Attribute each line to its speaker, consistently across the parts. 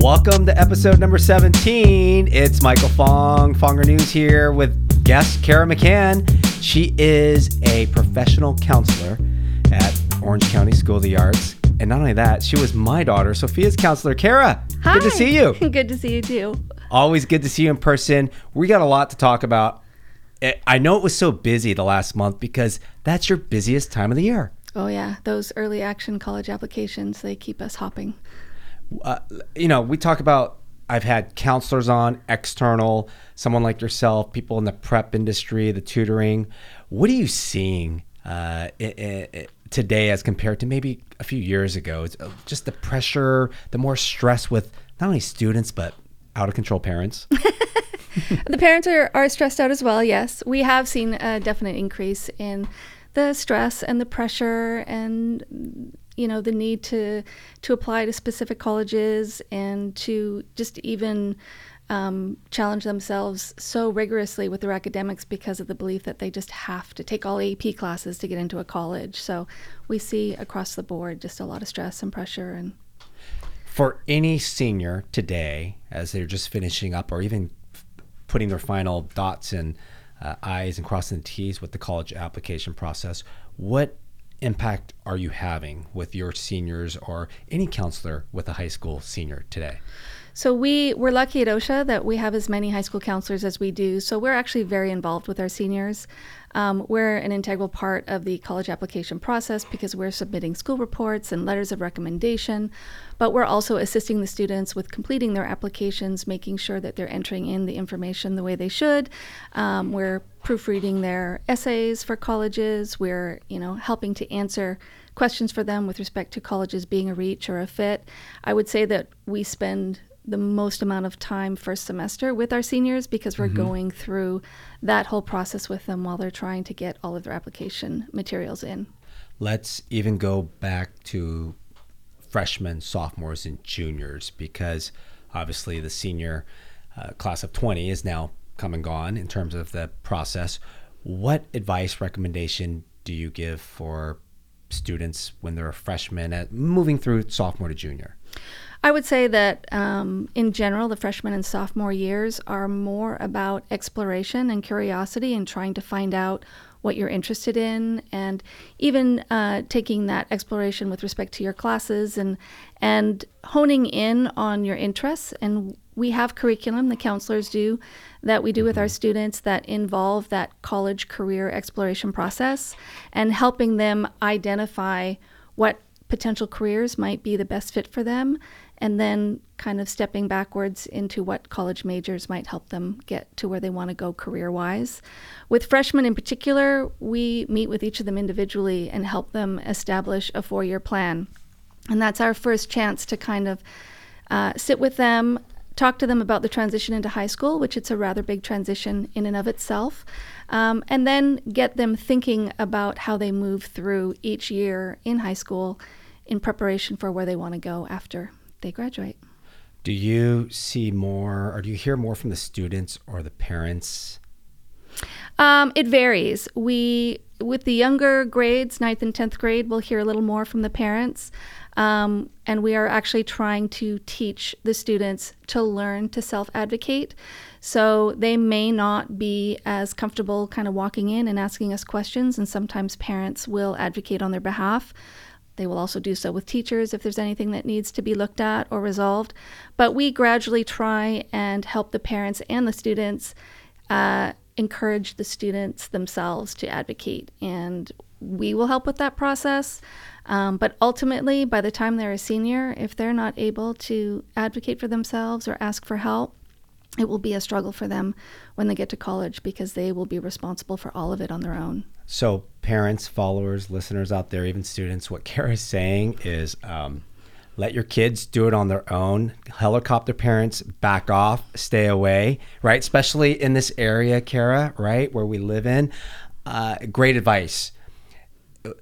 Speaker 1: Welcome to episode number 17. It's Michael Fong, Fonger News here with guest Kara McCann. She is a professional counselor at Orange County School of the Arts. And not only that, she was my daughter, Sophia's counselor. Kara,
Speaker 2: Hi.
Speaker 1: good to see you.
Speaker 2: good to see you too.
Speaker 1: Always good to see you in person. We got a lot to talk about. I- I know it was so busy the last month because that's your busiest time of the year.
Speaker 2: Oh yeah, those early action college applications, they keep us hopping.
Speaker 1: Uh, you know, we talk about I've had counselors on, external, someone like yourself, people in the prep industry, the tutoring. What are you seeing uh, i i today as compared to maybe a few years ago? It's uh, just the pressure, the more stress with not only students but out of control parents.
Speaker 2: The parents are, are stressed out as well, yes. We have seen a definite increase in the stress and the pressure and you know the need to to apply to specific colleges and to just even um, challenge themselves so rigorously with their academics because of the belief that they just have to take all AP classes to get into a college. So we see across the board just a lot of stress and pressure and
Speaker 1: For any senior today, as they're just finishing up or even putting their final dots and uh, I's and crossing the T's with the college application process, what impact are you having with your seniors or any counselor with a high school senior today?
Speaker 2: So we we're lucky at OCSA that we have as many high school counselors as we do. So we're actually very involved with our seniors. Um, we're an integral part of the college application process because we're submitting school reports and letters of recommendation, but we're also assisting the students with completing their applications, making sure that they're entering in the information the way they should. Um, we're proofreading their essays for colleges. We're you know helping to answer questions for them with respect to colleges being a reach or a fit. I would say that we spend the most amount of time first semester with our seniors because we're going through that whole process with them while they're trying to get all of their application materials in.
Speaker 1: Let's even go back to freshmen, sophomores, and juniors because obviously the senior uh, class of 20 is now come and gone in terms of the process. What advice, recommendation do you give for students when they're a freshman at moving through sophomore to junior?
Speaker 2: I would say that um, in general, the freshman and sophomore years are more about exploration and curiosity and trying to find out what you're interested in, and even uh, taking that exploration with respect to your classes and and honing in on your interests. And we have curriculum, the counselors do, that we do with our students that involve that college career exploration process and helping them identify what potential careers might be the best fit for them, and then kind of stepping backwards into what college majors might help them get to where they want to go career wise. With freshmen in particular, we meet with each of them individually and help them establish a four year plan. And that's our first chance to kind of uh, sit with them, talk to them about the transition into high school, which it's a rather big transition in and of itself, um, and then get them thinking about how they move through each year in high school in preparation for where they want to go after they graduate.
Speaker 1: Do you see more or do you hear more from the students or the parents?
Speaker 2: Um, it varies. We, with the younger grades, ninth and 10th grade, we'll hear a little more from the parents. Um, and we are actually trying to teach the students to learn to self advocate. So they may not be as comfortable kind of walking in and asking us questions, and sometimes parents will advocate on their behalf. They will also do so with teachers if there's anything that needs to be looked at or resolved. But we gradually try and help the parents and the students uh, encourage the students themselves to advocate. And we will help with that process. Um, but ultimately, by the time they're a senior, if they're not able to advocate for themselves or ask for help, it will be a struggle for them when they get to college because they will be responsible for all of it on their own.
Speaker 1: So, parents, followers, listeners out there, even students, what Kara's saying is um, let your kids do it on their own. Helicopter parents, back off, stay away, right? Especially in this area, Kara, right, where we live in. Uh, great advice.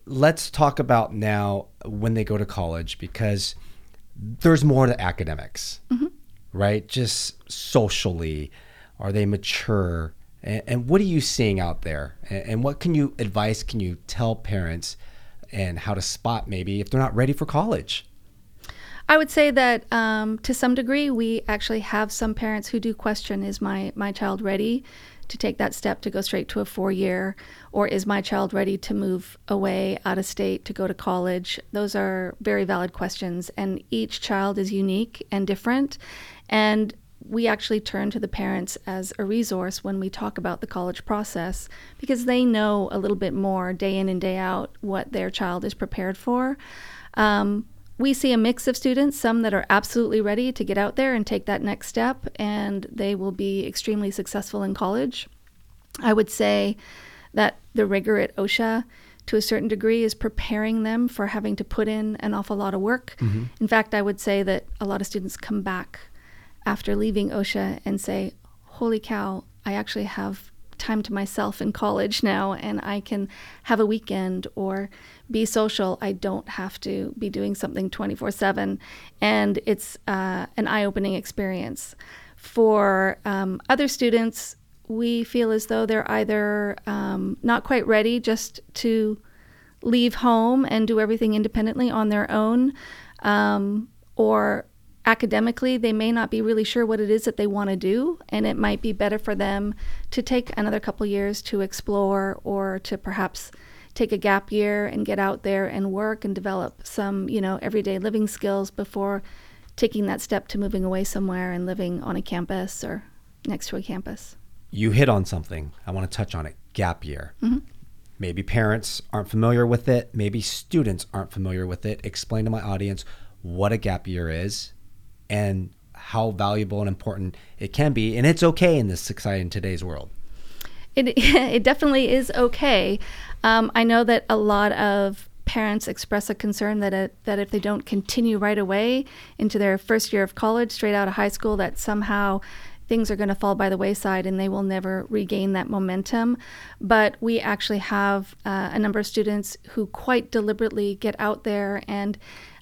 Speaker 1: Let's talk about now when they go to college because there's more to academics, right? Just socially, are they mature? And, and what are you seeing out there? And, and what can you advice can you tell parents and how to spot maybe if they're not ready for college?
Speaker 2: I would say that um, to some degree, we actually have some parents who do question: Is my my child ready to take that step to go straight to a four year, or is my child ready to move away out of state to go to college? Those are very valid questions, and each child is unique and different. And we actually turn to the parents as a resource when we talk about the college process because they know a little bit more day in and day out what their child is prepared for. Um, we see a mix of students, some that are absolutely ready to get out there and take that next step, and they will be extremely successful in college. I would say that the rigor at OCSA, to a certain degree, is preparing them for having to put in an awful lot of work. Mm-hmm. In fact, I would say that a lot of students come back after leaving OCSA and say, Holy cow, I actually have time to myself in college now and I can have a weekend or be social. I don't have to be doing something 24 7. And it's uh, an eye opening experience. For um, other students, we feel as though they're either um, not quite ready just to leave home and do everything independently on their own, um, or academically, they may not be really sure what it is that they want to do, and it might be better for them to take another couple years to explore or to perhaps take a gap year and get out there and work and develop some, you know, everyday living skills before taking that step to moving away somewhere and living on a campus or next to a campus.
Speaker 1: You hit on something. I want to touch on it. Gap year. Mm-hmm. Maybe parents aren't familiar with it. Maybe students aren't familiar with it. Explain to my audience what a gap year is and how valuable and important it can be. And it's okay in this society in today's world.
Speaker 2: It, it definitely is okay. Um, I know that a lot of parents express a concern that it, that if they don't continue right away into their first year of college, straight out of high school, that somehow things are going to fall by the wayside and they will never regain that momentum. But we actually have uh, a number of students who quite deliberately get out there and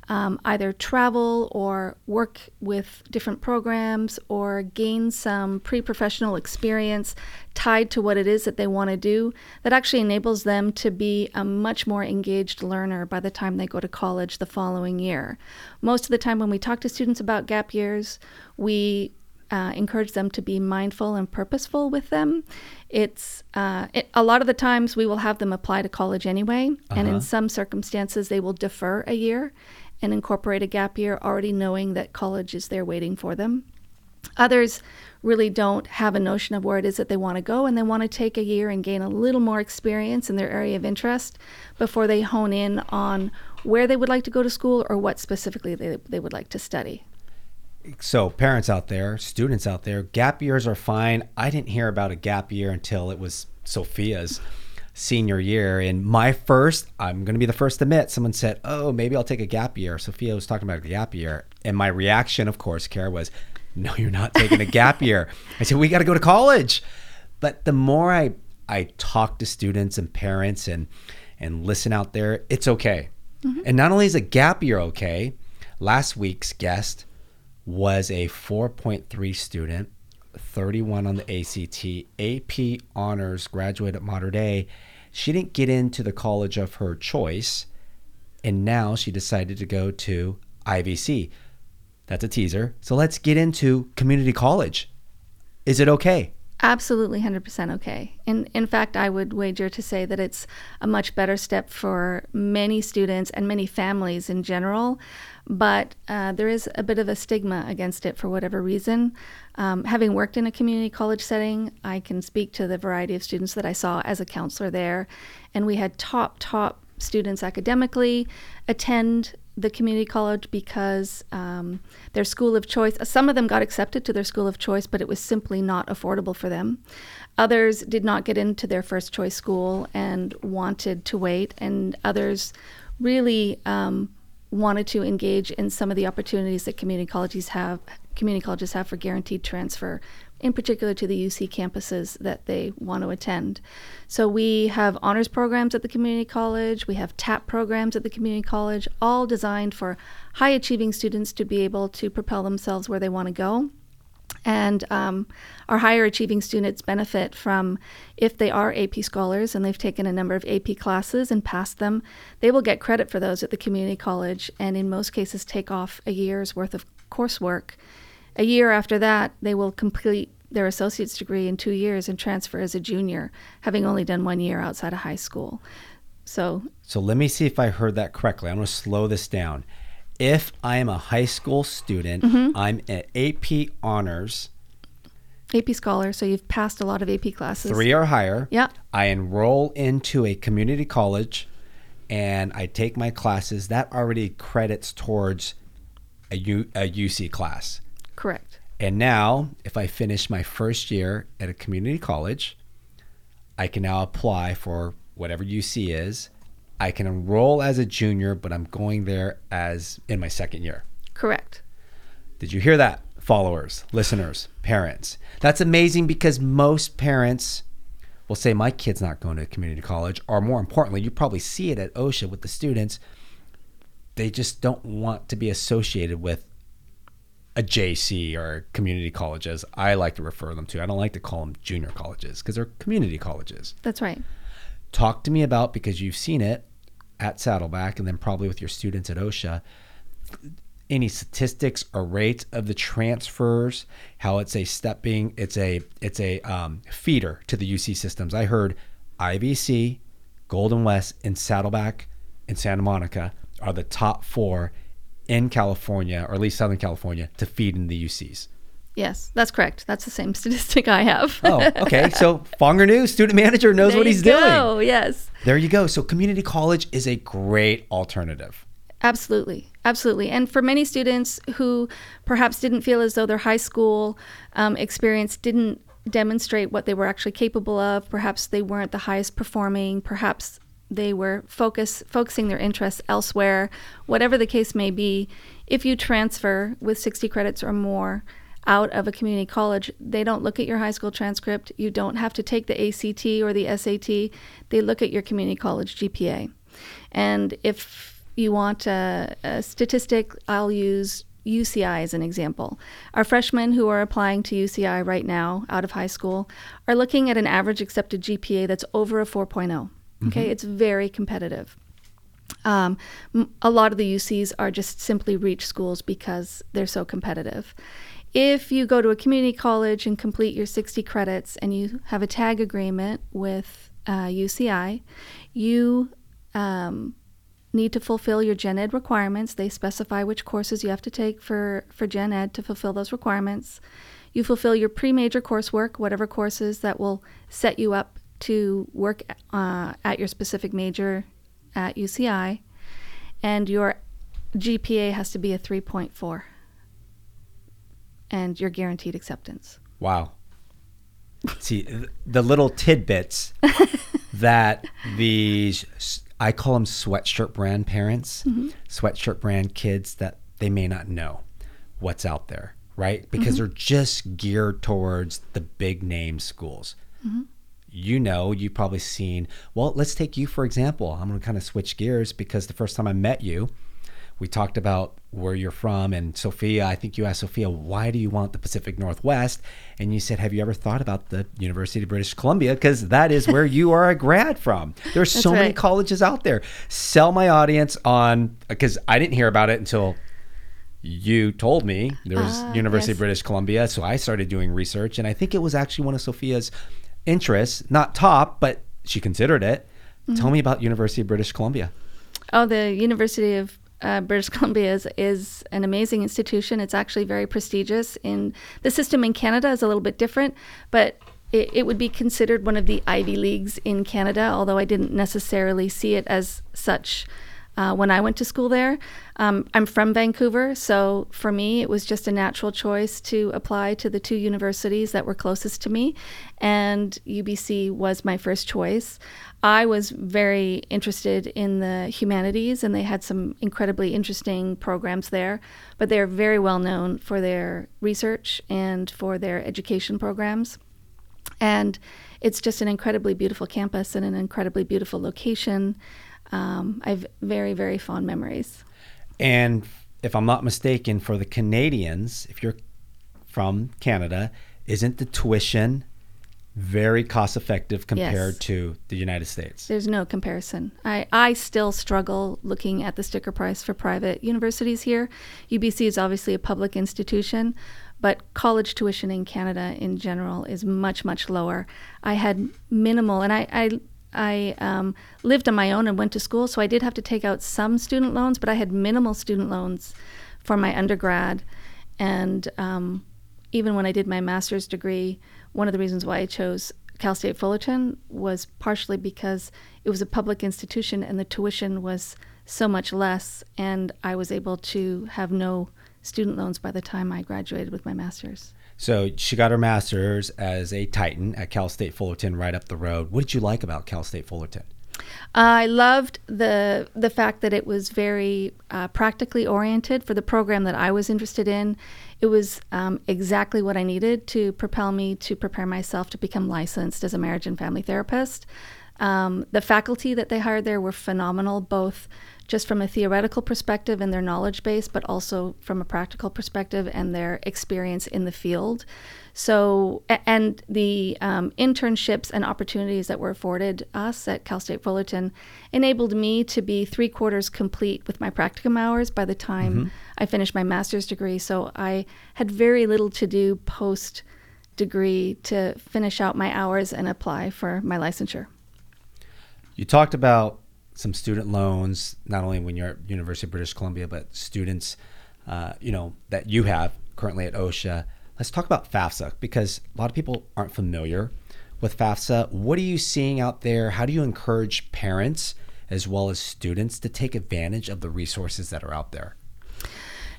Speaker 2: um, either travel or work with different programs or gain some pre professional experience tied to what it is that they want to do that actually enables them to be a much more engaged learner by the time they go to college the following year. Most of the time, when we talk to students about gap years, we uh, encourage them to be mindful and purposeful with them. It's uh, it, a lot of the times we will have them apply to college anyway, uh-huh. and in uh-huh. some circumstances they will defer a year and incorporate a gap year already knowing that college is there waiting for them. Others really don't have a notion of where it is that they want to go and they want to take a year and gain a little more experience in their area of interest before they hone in on where they would like to go to school or what specifically they, they would like to study.
Speaker 1: So, parents out there, students out there, gap years are fine. I didn't hear about a gap year until it was Sophia's senior year. And my first, I'm going to be the first to admit, someone said, Oh, maybe I'll take a gap year. Sophia was talking about a gap year. And my reaction, of course, Kara, was, No, you're not taking a gap year. I said, We got to go to college. But the more I, I talk to students and parents and, and listen out there, it's okay. Mm-hmm. And not only is a gap year okay, last week's guest was a 4.3 student 31 on the ACT, AP honors, graduate at Mater Dei. She didn't get into the college of her choice, and now she decided to go to IVC. That's a teaser. So let's get into community college. Is it okay?
Speaker 2: Absolutely 100% okay. In, in fact, I would wager to say that it's a much better step for many students and many families in general, but uh, there is a bit of a stigma against it for whatever reason. Um, having worked in a community college setting, I can speak to the variety of students that I saw as a counselor there, and we had top, top students academically attend the community college because um, their school of choice, some of them got accepted to their school of choice, but it was simply not affordable for them. Others did not get into their first choice school and wanted to wait, and others really um, wanted to engage in some of the opportunities that community colleges have community colleges have for guaranteed transfer in particular to the UC campuses that they want to attend. So we have honors programs at the community college, we have TAP programs at the community college, all designed for high achieving students to be able to propel themselves where they want to go. And um, our higher achieving students benefit from if they are AP scholars and they've taken a number of AP classes and passed them, they will get credit for those at the community college and in most cases take off a year's worth of coursework. A year after that, they will complete their associate's degree in two years and transfer as a junior, having only done one year outside of high school. So,
Speaker 1: So let me see if I heard that correctly. I'm going to slow this down. If I am a high school student,
Speaker 2: Mm-hmm.
Speaker 1: I'm at AP honors,
Speaker 2: AP scholar, so you've passed a lot of AP classes.
Speaker 1: three or higher.
Speaker 2: Yeah.
Speaker 1: I enroll into a community college and I take my classes. That already credits towards a, U, a UC class.
Speaker 2: Correct.
Speaker 1: And now, if I finish my first year at a community college, I can now apply for whatever UC is. I can enroll as a junior, but I'm going there as in my second year.
Speaker 2: Correct.
Speaker 1: Did you hear that, followers, listeners, parents? That's amazing because most parents will say, My kid's not going to community college. Or more importantly, you probably see it at OCSA with the students. They just don't want to be associated with a JC or community colleges. I like to refer them to. I don't like to call them junior colleges because they're community colleges.
Speaker 2: That's right.
Speaker 1: Talk to me about because you've seen it at Saddleback and then probably with your students at OCSA. Any statistics or rates of the transfers? How it's a stepping, it's a it's a um, feeder to the UC systems. I heard IVC, Golden West, and Saddleback and Santa Monica are the top four in California, or at least Southern California, to feed in the UCs.
Speaker 2: Yes, that's correct. That's the same statistic I have.
Speaker 1: Oh, okay. So Fonger News, student manager, knows
Speaker 2: There
Speaker 1: what he's doing.
Speaker 2: go. Yes.
Speaker 1: There you go. So community college is a great alternative.
Speaker 2: Absolutely. Absolutely. And for many students who perhaps didn't feel as though their high school um, experience didn't demonstrate what they were actually capable of, perhaps they weren't the highest performing, perhaps they were focus, focusing their interests elsewhere, whatever the case may be, if you transfer with 60 credits or more out of a community college, they don't look at your high school transcript. You don't have to take the ACT or the SAT. They look at your community college GPA. And if you want a, a statistic, I'll use UCI as an example. Our freshmen who are applying to UCI right now out of high school are looking at an average accepted GPA that's over a 4.0. Okay, it's very competitive. Um, a lot of the UCs are just simply reach schools because they're so competitive. If you go to a community college and complete your 60 credits and you have a tag agreement with uh, UCI, you um, need to fulfill your gen ed requirements. They specify which courses you have to take for, for gen ed to fulfill those requirements. You fulfill your pre major coursework, whatever courses that will set you up to work uh, at your specific major at UCI, and your GPA has to be a 3.4, and you're guaranteed acceptance.
Speaker 1: Wow. See, the little tidbits that these, I call them sweatshirt brand parents, mm-hmm. sweatshirt brand kids that they may not know what's out there, right? Because mm-hmm. they're just geared towards the big name schools. Mm-hmm. You know, you've probably seen, well, let's take you for example. I'm going to kind of switch gears because the first time I met you, we talked about where you're from and Sophia, I think you asked Sophia, why do you want the Pacific Northwest? And you said, have you ever thought about the University of British Columbia? Because that is where you are a grad from. There's so many colleges out there. Sell my audience on, because I didn't hear about it until you told me there was
Speaker 2: Ah,
Speaker 1: University of. British Columbia. So I started doing research and I think it was actually one of Sophia's interests, not top, but she considered it.
Speaker 2: Mm-hmm.
Speaker 1: Tell me about University of British Columbia.
Speaker 2: Oh, the University of uh, British Columbia is, is an amazing institution. It's actually very prestigious. In the system in Canada is a little bit different, but it, it would be considered one of the Ivy Leagues in Canada. Although I didn't necessarily see it as such uh, when I went to school there. Um, I'm from Vancouver, so for me it was just a natural choice to apply to the two universities that were closest to me, and UBC was my first choice. I was very interested in the humanities, and they had some incredibly interesting programs there. But they're very well known for their research and for their education programs. And it's just an incredibly beautiful campus and an incredibly beautiful location. Um, I have very, very fond memories.
Speaker 1: And if I'm not mistaken, for the Canadians, if you're from Canada, isn't the tuition very cost effective compared
Speaker 2: Yes.
Speaker 1: to the United States?
Speaker 2: There's no comparison. I, I still struggle looking at the sticker price for private universities here. UBC is obviously a public institution, but college tuition in Canada in general is much, much lower. I had minimal, and I, I, I um, lived on my own and went to school, so I did have to take out some student loans, but I had minimal student loans for my undergrad. And um, even when I did my master's degree, one of the reasons why I chose Cal State Fullerton was partially because it was a public institution and the tuition was so much less, and I was able to have no student loans by the time I graduated with my master's.
Speaker 1: So she got her master's as a Titan at Cal State Fullerton, right up the road. What did you like about Cal State Fullerton?
Speaker 2: I loved the the fact that it was very uh, practically oriented for the program that I was interested in. It was um, exactly what I needed to propel me to prepare myself to become licensed as a marriage and family therapist. Um, the faculty that they hired there were phenomenal, both just from a theoretical perspective and their knowledge base, but also from a practical perspective and their experience in the field. So, and the um, internships and opportunities that were afforded us at Cal State Fullerton enabled me to be three quarters complete with my practicum hours by the time I finished my master's degree. So, I had very little to do post degree to finish out my hours and apply for my licensure.
Speaker 1: You talked about some student loans, not only when you're at University of British Columbia, but students, uh, you know, that you have currently at OCSA. Let's talk about FAFSA because a lot of people aren't familiar with FAFSA. What are you seeing out there? How do you encourage parents as well as students to take advantage of the resources that are out there?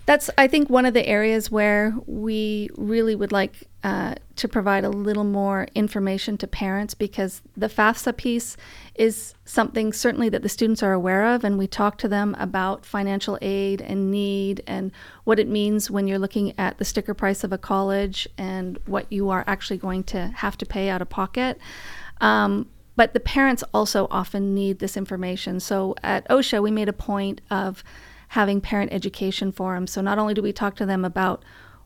Speaker 2: That's, I think, one of the areas where we really would like uh, to provide a little more information to parents because the FAFSA piece is something certainly that the students are aware of, and we talk to them about financial aid and need and what it means when you're looking at the sticker price of a college and what you are actually going to have to pay out of pocket. Um, but the parents also often need this information. So at OCSA, we made a point of having parent education forums. So not only do we talk to them about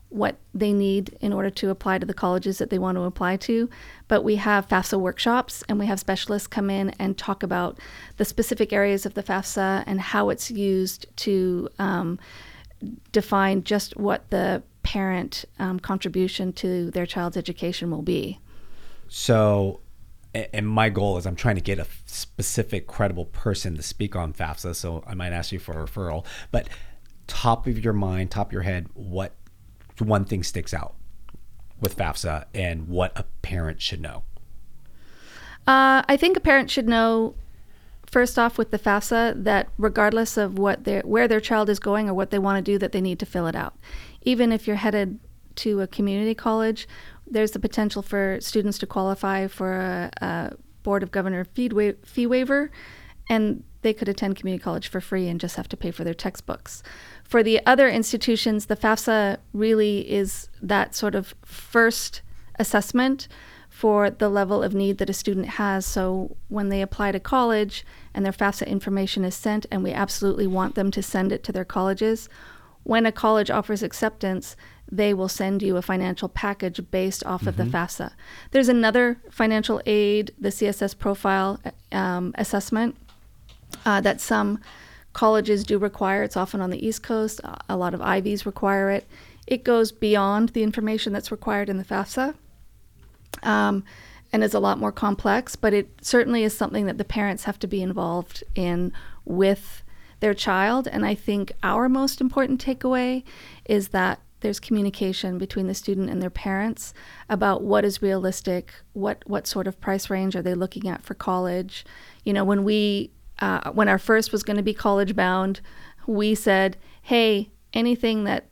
Speaker 2: what they need in order to apply to the colleges that they want to apply to, but we have FAFSA workshops and we have specialists come in and talk about the specific areas of the FAFSA and how it's used to um, define just what the parent um, contribution to their child's education will be.
Speaker 1: So, and my goal is I'm trying to get a specific, credible person to speak on FAFSA. So I might ask you for a referral. But top of your mind, top of your head, what one thing sticks out with FAFSA and what a parent should know?
Speaker 2: Uh, I think a parent should know, first off, with the FAFSA, that regardless of what their where their child is going or what they want to do, that they need to fill it out. Even if you're headed to a community college, there's the potential for students to qualify for a, a Board of Governor fee, wa- fee waiver, and they could attend community college for free and just have to pay for their textbooks. For the other institutions, the FAFSA really is that sort of first assessment for the level of need that a student has. So when they apply to college and their FAFSA information is sent, and we absolutely want them to send it to their colleges, when a college offers acceptance, they will send you a financial package based off of the FAFSA. There's another financial aid, the CSS profile um, assessment uh, that some colleges do require. It's often on the East Coast. A- lot of Ivies require it. It goes beyond the information that's required in the FAFSA um, and is a lot more complex, but it certainly is something that the parents have to be involved in with their child. And I think our most important takeaway is that there's communication between the student and their parents about what is realistic, what what sort of price range are they looking at for college. You know, when we uh, when our first was going to be college bound, we said, hey, anything that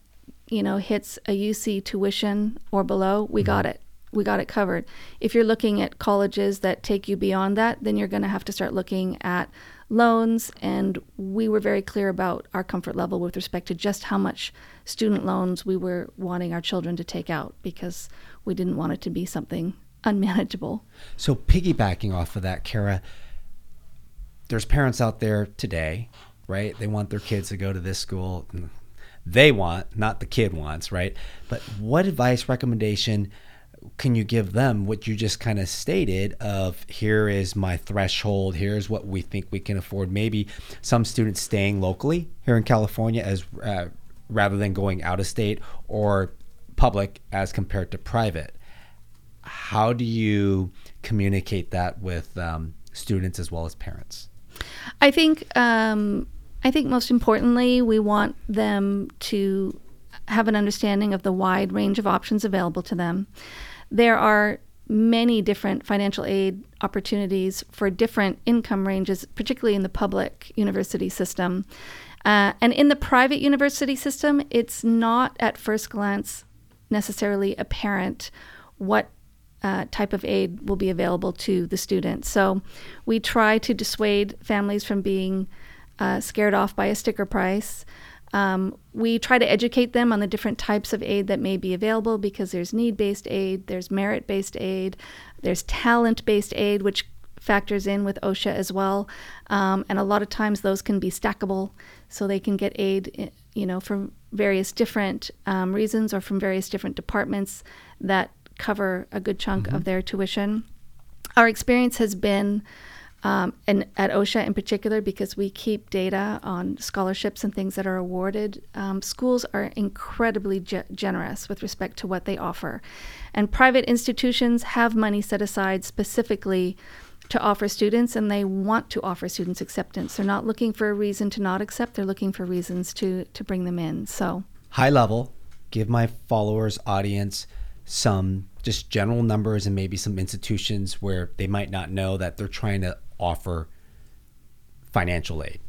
Speaker 2: you know hits a UC tuition or below, we got it. We got it covered. If you're looking at colleges that take you beyond that, then you're going to have to start looking at loans. And we were very clear about our comfort level with respect to just how much student loans we were wanting our children to take out because we didn't want it to be something unmanageable.
Speaker 1: So, piggybacking off of that, Kara, there's parents out there today, right? They want their kids to go to this school. they want, not the kid wants, right? But what advice, recommendation can you give them what you just kind of stated of here is my threshold, here's what we think we can afford. Maybe some students staying locally here in California as uh, rather than going out of state or public as compared to private. How do you communicate that with um, students as well as parents?
Speaker 2: I think um, I think most importantly, we want them to have an understanding of the wide range of options available to them. There are many different financial aid opportunities for different income ranges, particularly in the public university system. Uh, and in the private university system, it's not at first glance necessarily apparent what uh, type of aid will be available to the student. So we try to dissuade families from being uh, scared off by a sticker price. Um, we try to educate them on the different types of aid that may be available because there's need based aid, there's merit based aid, there's talent based aid, which factors in with OCSA as well. Um, and a lot of times those can be stackable, so they can get aid, eh, you know, from various different um, reasons or from various different departments that cover a good chunk mm-hmm. of their tuition. Our experience has been um, and at OCSA in particular, because we keep data on scholarships and things that are awarded, um, schools are incredibly ge- generous with respect to what they offer. And private institutions have money set aside specifically to offer students, and they want to offer students acceptance. They're not looking for a reason to not accept, they're looking for reasons to, to bring them in. So,
Speaker 1: high level, give my followers, audience, some just general numbers and maybe some institutions where they might not know that they're trying to offer financial aid.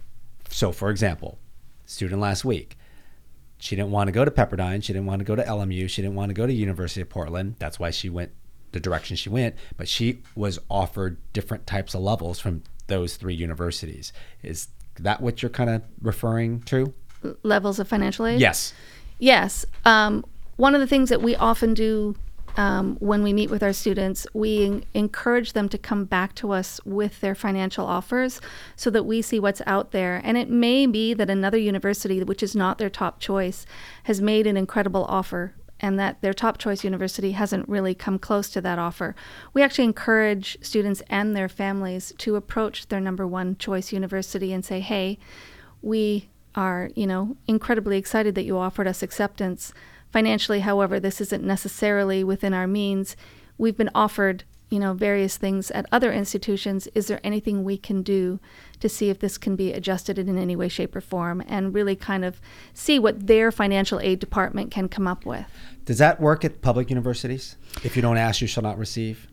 Speaker 1: So, for example, student last week, she didn't want to go to Pepperdine, she didn't want to go to LMU, she didn't want to go to University of Portland. That's why she went the direction she went, but she was offered different types of levels from those three universities. Is that what you're kind of referring to?
Speaker 2: Levels of financial aid?
Speaker 1: Yes.
Speaker 2: Yes. Um, one of the things that we often do um, when we meet with our students, we encourage them to come back to us with their financial offers so that we see what's out there. And it may be that another university, which is not their top choice, has made an incredible offer and that their top choice university hasn't really come close to that offer. We actually encourage students and their families to approach their number one choice university and say, hey, we are, you know, incredibly excited that you offered us acceptance. Financially, however, this isn't necessarily within our means. We've been offered, you know, various things at other institutions. Is there anything we can do to see if this can be adjusted in any way, shape, or form, and really kind of see what their financial aid department can come up with?
Speaker 1: Does that work at public universities? If you don't ask, you shall not receive.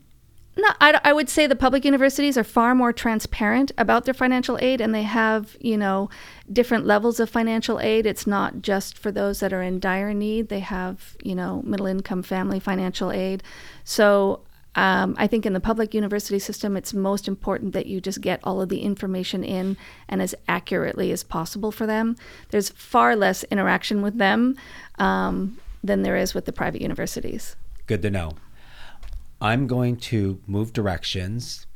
Speaker 2: No, I, I, would say the public universities are far more transparent about their financial aid, and they have, you know, different levels of financial aid. It's not just for those that are in dire need. They have, you know, middle income family financial aid. So um, I think in the public university system, it's most important that you just get all of the information in and as accurately as possible for them. There's far less interaction with them um, than there is with the private universities.
Speaker 1: Good to know. I'm going to move directions.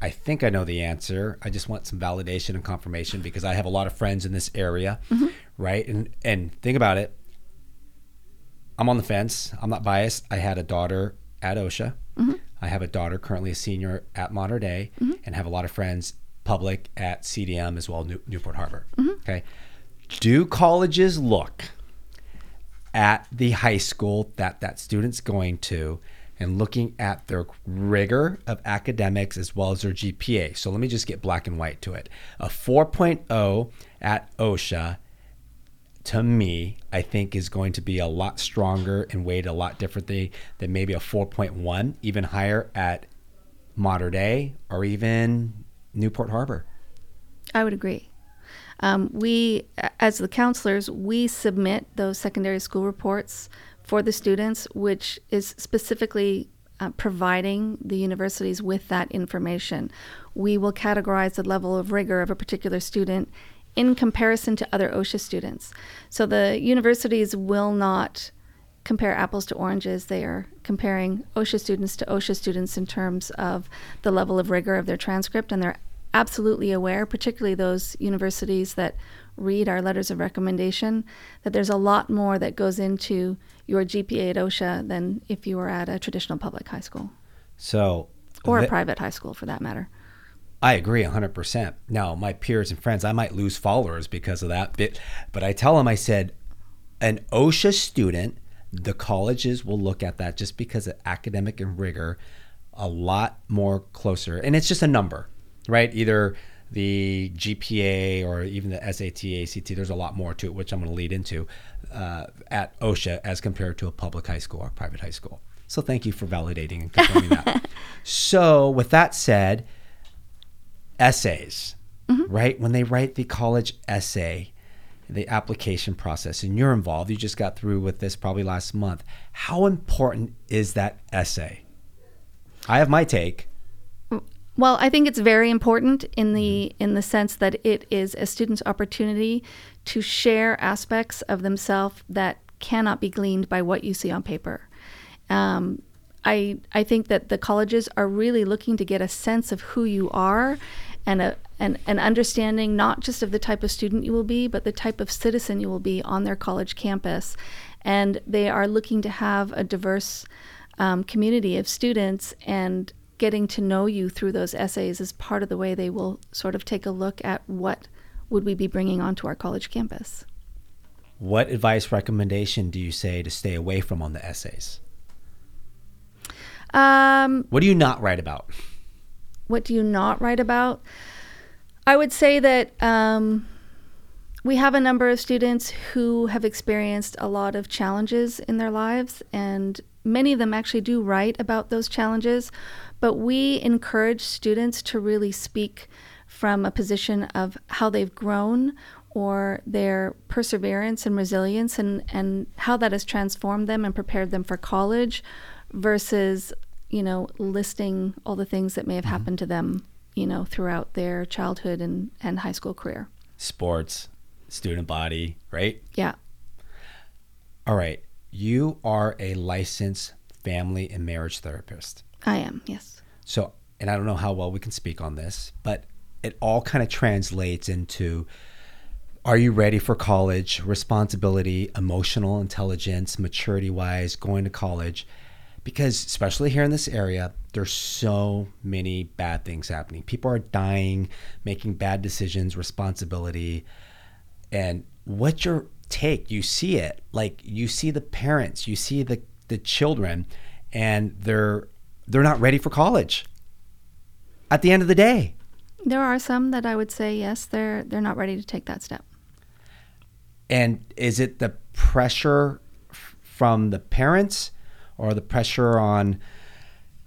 Speaker 1: I think I know the answer. I just want some validation and confirmation because I have a lot of friends in this area, mm-hmm. right? And and think about it. I'm on the fence. I'm not biased. I had a daughter at OCSA. Mm-hmm. I have a daughter currently a senior at Mater Dei, mm-hmm. and have a lot of friends public at CDM as well, New- Newport Harbor. Mm-hmm. Okay. Do colleges look at the high school that that student's going to and looking at their rigor of academics as well as their GPA. So let me just get black and white to it. A 4.0 at OCSA to me, I think is going to be a lot stronger and weighed a lot differently than maybe a 4.1, even higher at Mater Dei or even Newport Harbor.
Speaker 2: I would agree. Um, we, as the counselors, we submit those secondary school reports for the students, which is specifically uh, providing the universities with that information. We will categorize the level of rigor of a particular student in comparison to other OCSA students. So the universities will not compare apples to oranges. They are comparing OCSA students to OCSA students in terms of the level of rigor of their transcript, and they're absolutely aware, particularly those universities that read our letters of recommendation, that there's a lot more that goes into your GPA at OCSA than if you were at a traditional public high school
Speaker 1: So,
Speaker 2: or a
Speaker 1: th-
Speaker 2: private high school for that matter.
Speaker 1: I agree 100%. Now, my peers and friends, I might lose followers because of that bit, but I tell them, I said, an OCSA student, the colleges will look at that just because of academic and rigor a lot more closer. And it's just a number, right? Either the GPA or even the SAT, ACT, there's a lot more to it, which I'm going to lead into uh, at OCSA as compared to a public high school or private high school. So thank you for validating and confirming that. So, with that said, essays, right? When they write the college essay, the application process, and you're involved, you just got through with this probably last month. How important is that essay? I have my take.
Speaker 2: Well, I think it's very important in the in the sense that it is a student's opportunity to share aspects of themselves that cannot be gleaned by what you see on paper. Um, I I think that the colleges are really looking to get a sense of who you are, and a an, an understanding not just of the type of student you will be, but the type of citizen you will be on their college campus, and they are looking to have a diverse um, community of students and getting to know you through those essays is part of the way they will sort of take a look at what would we be bringing onto our college campus.
Speaker 1: What advice recommendation do you say to stay away from on the essays?
Speaker 2: Um,
Speaker 1: What do you not write about?
Speaker 2: what do you not write about? I would say that um, we have a number of students who have experienced a lot of challenges in their lives, and many of them actually do write about those challenges. But we encourage students to really speak from a position of how they've grown or their perseverance and resilience and, and how that has transformed them and prepared them for college versus, you know, listing all the things that may have mm-hmm. happened to them, you know, throughout their childhood and, and high school career.
Speaker 1: Sports, student body, right?
Speaker 2: Yeah.
Speaker 1: All right. You are a licensed family and marriage therapist.
Speaker 2: I am, yes.
Speaker 1: So, and I don't know how well we can speak on this, but it all kind of translates into are you ready for college, responsibility, emotional intelligence, maturity wise, going to college? Because, especially here in this area, there's so many bad things happening. People are dying, making bad decisions, responsibility. And what's your take? You see it. Like you see the parents, you see the, the children, and they're they're not ready for college at the end of the day.
Speaker 2: There are some that I would say yes, they're they're not ready to take that step.
Speaker 1: And is it the pressure f- from the parents or the pressure on,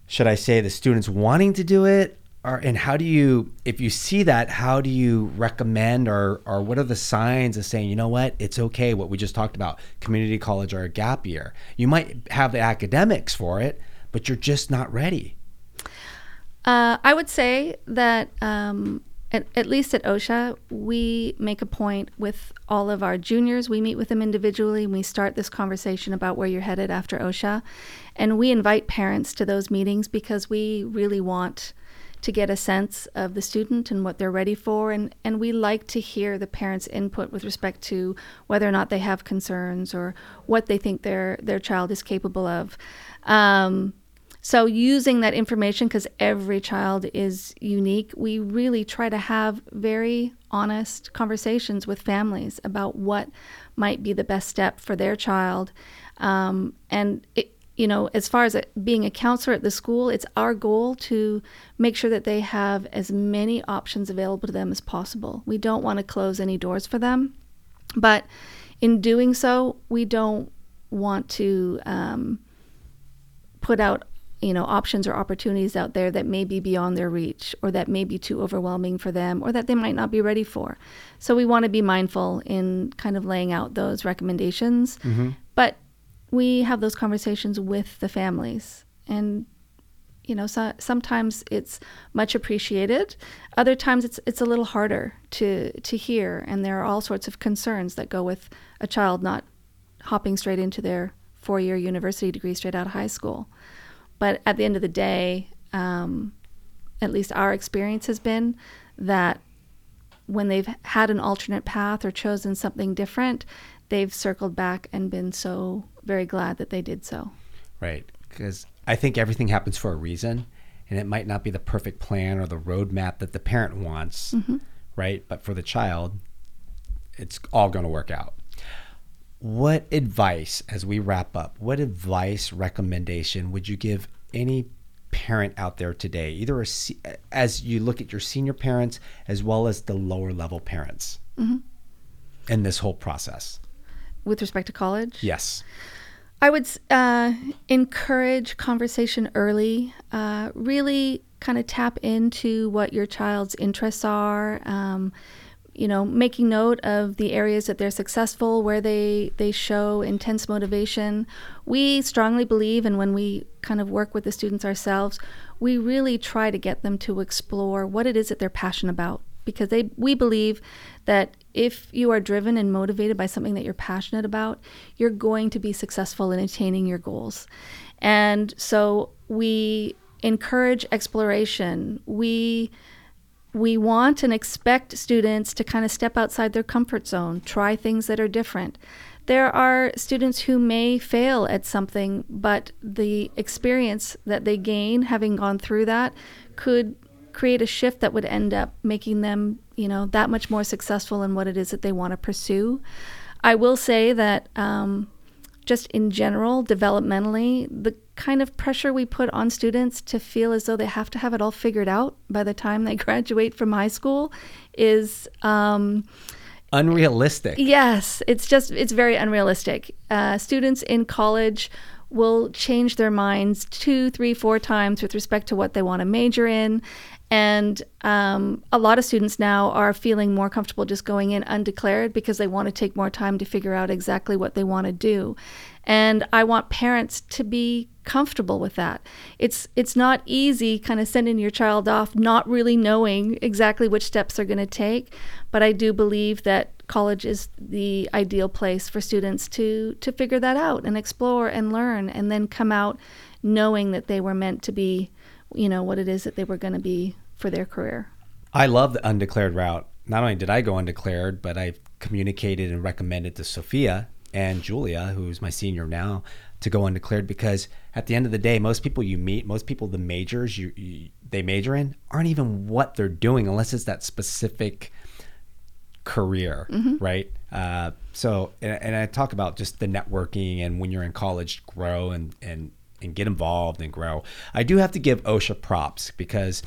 Speaker 1: should I say, the students wanting to do it? Or, and how do you, if you see that, how do you recommend or, or what are the signs of saying, you know what, it's okay, what we just talked about, community college or a gap year? You might have the academics for it, but you're just not ready.
Speaker 2: Uh, I would say that um, at, at least at OCSA, we make a point with all of our juniors. We meet with them individually and we start this conversation about where you're headed after OCSA. And we invite parents to those meetings because we really want to get a sense of the student and what they're ready for. And, and we like to hear the parents' input with respect to whether or not they have concerns or what they think their, their child is capable of. Um, so, using that information, because every child is unique, we really try to have very honest conversations with families about what might be the best step for their child. Um, and, it, you know, as far as being a counselor at the school, it's our goal to make sure that they have as many options available to them as possible. We don't want to close any doors for them. But in doing so, we don't want to um, put out you know options or opportunities out there that may be beyond their reach or that may be too overwhelming for them or that they might not be ready for. So we want to be mindful in kind of laying out those recommendations. Mm-hmm. But we have those conversations with the families and you know so, sometimes it's much appreciated. Other times it's it's a little harder to to hear and there are all sorts of concerns that go with a child not hopping straight into their four-year university degree straight out of high school but at the end of the day, um, at least our experience has been that when they've had an alternate path or chosen something different, they've circled back and been so very glad that they did so.
Speaker 1: Right. Because I think everything happens for a reason, and it might not be the perfect plan or the roadmap that the parent wants, mm-hmm. right? But for the child, it's all going to work out. What advice, as we wrap up, what advice, recommendation would you give any parent out there today, either a, as you look at your senior parents as well as the lower level parents mm-hmm. in this whole process?
Speaker 2: With respect to college?
Speaker 1: Yes.
Speaker 2: I would uh, encourage conversation early. Uh, really kind of tap into what your child's interests are. Um, you know, making note of the areas that they're successful, where they they show intense motivation. We strongly believe, and when we kind of work with the students ourselves, we really try to get them to explore what it is that they're passionate about, because they we believe that if you are driven and motivated by something that you're passionate about, you're going to be successful in attaining your goals. And so we encourage exploration. We we want and expect students to kind of step outside their comfort zone, try things that are different. There are students who may fail at something, but the experience that they gain having gone through that could create a shift that would end up making them, you know, that much more successful in what it is that they want to pursue. I will say that um, just in general, developmentally, the kind of pressure we put on students to feel as though they have to have it all figured out by the time they graduate from high school is um,
Speaker 1: unrealistic.
Speaker 2: Yes, it's just it's very unrealistic. Uh, students in college will change their minds two, three, four times with respect to what they want to major in. And um, a lot of students now are feeling more comfortable just going in undeclared because they want to take more time to figure out exactly what they want to do. And I want parents to be comfortable with that. It's it's not easy kind of sending your child off not really knowing exactly which steps they're going to take, but I do believe that college is the ideal place for students to to figure that out and explore and learn and then come out knowing that they were meant to be, you know, what it is that they were going to be for their career.
Speaker 1: I love the undeclared route. Not only did I go undeclared, but I've communicated and recommended to Sophia and Julia, who's my senior now, to go undeclared because at the end of the day, most people you meet, most people the majors you, you they major in aren't even what they're doing unless it's that specific career, mm-hmm. right? Uh, so, and, and, I talk about just the networking and when you're in college, grow and and and get involved and grow. I do have to give OCSA props because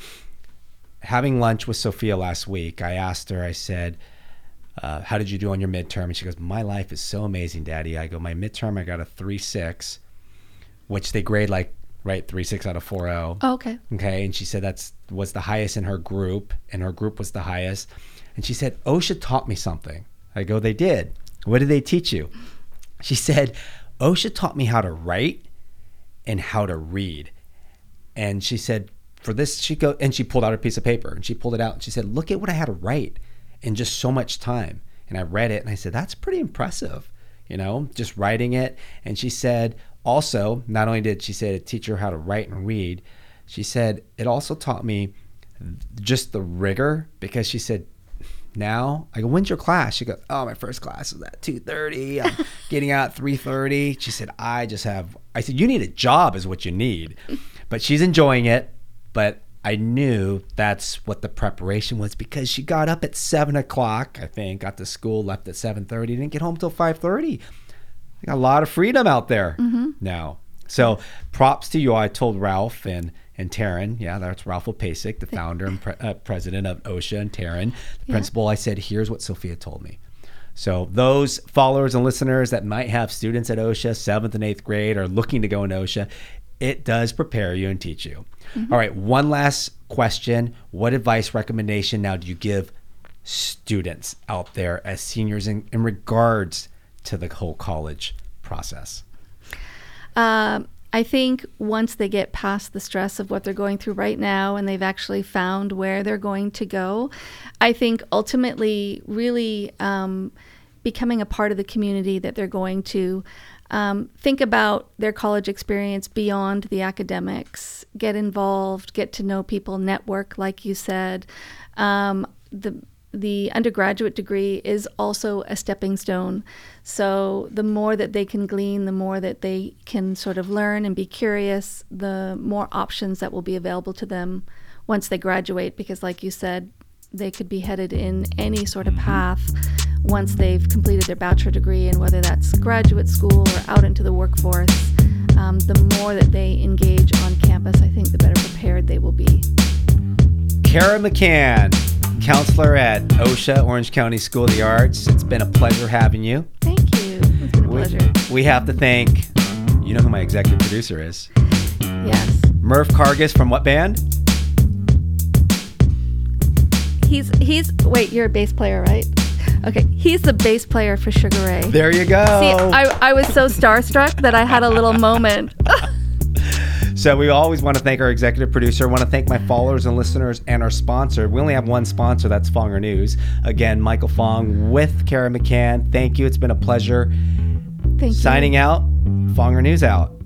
Speaker 1: having lunch with Sophia last week, I asked her, I said, uh, how did you do on your midterm? And she goes, my life is so amazing, daddy. I go, my midterm, I got a three, six, which they grade like, right. Three, six out of four,
Speaker 2: oh. oh. Okay.
Speaker 1: Okay. And she said that's was the highest in her group and her group was the highest. And she said, OCSA taught me something. I go, they did. What did they teach you? She said, OCSA taught me how to write and how to read. And she said, for this, she go and she pulled out a piece of paper and she pulled it out and she said, "Look at what I had to write in just so much time." And I read it and I said, "That's pretty impressive." You know, just writing it. And she said, also, not only did she say to teach her how to write and read, she said it also taught me just the rigor because she said now I go, when's your class? She goes, oh, my first class is at 2.30. I'm getting out at 3.30. She said, I just have, I said, you need a job is what you need. But she's enjoying it but I knew that's what the preparation was because she got up at seven o'clock. I think got to school, left at seven thirty, didn't get home till five thirty. Got a lot of freedom out there mm-hmm. now. So props to you. I told Ralph and and Taryn, yeah, that's Ralph Opacic, the founder and pre- uh, president of OCSA, and Taryn, the yeah. principal. I said, here's what Sophia told me. So those followers and listeners that might have students at OCSA, seventh and eighth grade, are looking to go into OCSA, it does prepare you and teach you. Mm-hmm. All right, one last question. What advice, recommendation now do you give students out there as seniors in, in regards to the whole college process?
Speaker 2: Um, I think once they get past the stress of what they're going through right now and they've actually found where they're going to go, I think ultimately really um, becoming a part of the community that they're going to um, think about their college experience beyond the academics, get involved, get to know people, network, like you said. Um, the the undergraduate degree is also a stepping stone. So the more that they can glean, the more that they can sort of learn and be curious, the more options that will be available to them once they graduate. Because, like you said, they could be headed in any sort of path once they've completed their bachelor degree, and whether that's graduate school or out into the workforce. Um, the more that they engage on campus, I think the better prepared they will be.
Speaker 1: Kara McCann, counselor at OCSA, Orange County School of the Arts. It's been a pleasure having you.
Speaker 2: Thank you. It's been a
Speaker 1: We,
Speaker 2: pleasure.
Speaker 1: we have to thank, you know who my executive producer is?
Speaker 2: Yes.
Speaker 1: Murph Karges from what band?
Speaker 2: He's he's wait, you're a bass player, right? Okay, he's the bass player for Sugar Ray.
Speaker 1: There you go.
Speaker 2: See, I, I was so starstruck that I had a little moment.
Speaker 1: So we always want to thank our executive producer. want to thank my followers and listeners and our sponsor. We only have one sponsor, that's Fonger News. Again, Michael Fong with Kara McCann. Thank you. It's been a pleasure.
Speaker 2: Thank you.
Speaker 1: Signing out, Fonger News out.